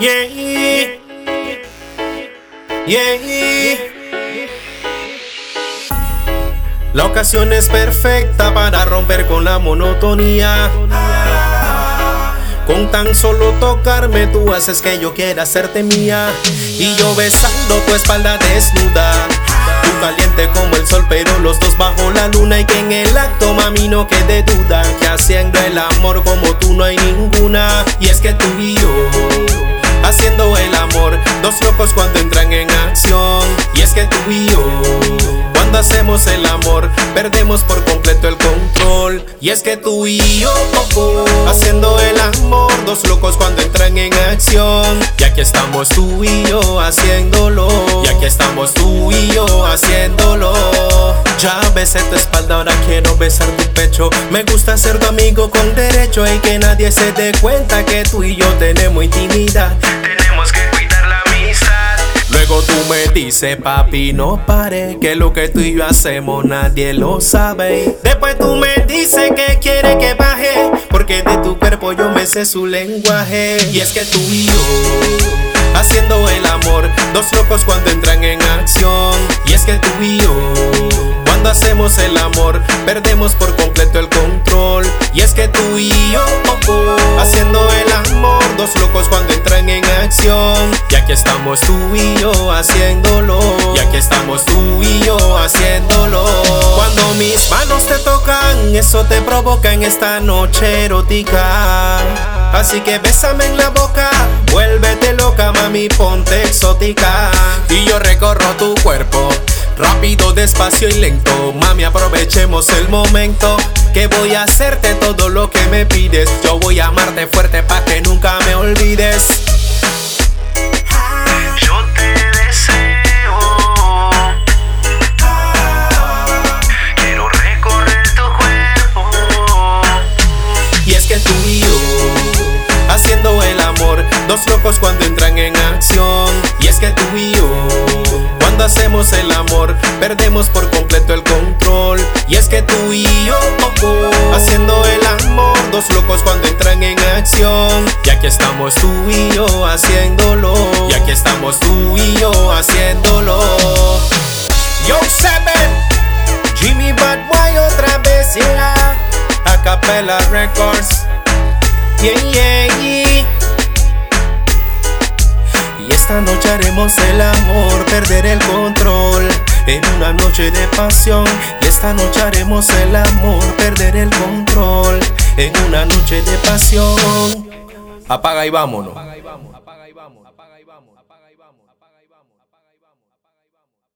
Yeah. Yeah. La ocasión es perfecta para romper con la monotonía. Con tan solo tocarme tú haces que yo quiera hacerte mía. Y yo besando tu espalda desnuda. Tú caliente como el sol, pero los dos bajo la luna. Y que en el acto, mami, no quede duda. Que haciendo el amor como tú no hay ninguna. Y es que tú y yo, hacemos el amor, perdemos por completo el control. Y es que tú y yo, haciendo el amor, dos locos cuando entran en acción. Y aquí estamos tú y yo haciéndolo. Y aquí estamos tú y yo haciéndolo. Ya besé tu espalda, ahora quiero besar tu pecho. Me gusta ser tu amigo con derecho y que nadie se dé cuenta que tú y yo tenemos intimidad. Me dices, papi, no pare, que lo que tú y yo hacemos nadie lo sabe. Después tú me dices que quiere que baje, porque de tu cuerpo yo me sé su lenguaje. Y es que tú y yo, haciendo el amor, dos locos cuando entran en acción. Y es que tú y yo, cuando hacemos el amor, perdemos por completo el control. Y es que tú y yo, haciendo el amor, dos locos cuando entran estamos tú y yo haciéndolo. Y aquí estamos tú y yo haciéndolo. Cuando mis manos te tocan, eso te provoca en esta noche erótica. Así que bésame en la boca, vuélvete loca, mami, ponte exótica. Y yo recorro tu cuerpo. Rápido, despacio y lento, mami aprovechemos el momento Que voy a hacerte todo lo que me pides Yo voy a amarte fuerte pa' que nunca me olvides Dos locos cuando entran en acción. Y es que tú y yo, cuando hacemos el amor, perdemos por completo el control. Y es que tú y yo, haciendo el amor. Dos locos cuando entran en acción. Y aquí estamos tú y yo haciéndolo. Y aquí estamos tú y yo haciéndolo. Yo Seven, Jimmy Bad Boy otra vez, yeah. Acapella Records. Yeah. Esta noche haremos el amor, perder el control En una noche de pasión Y esta noche haremos el amor, perder el control En una noche de pasión y. Apaga y vámonos. Apaga y vámonos. Apaga y vámonos. Apaga y vámonos.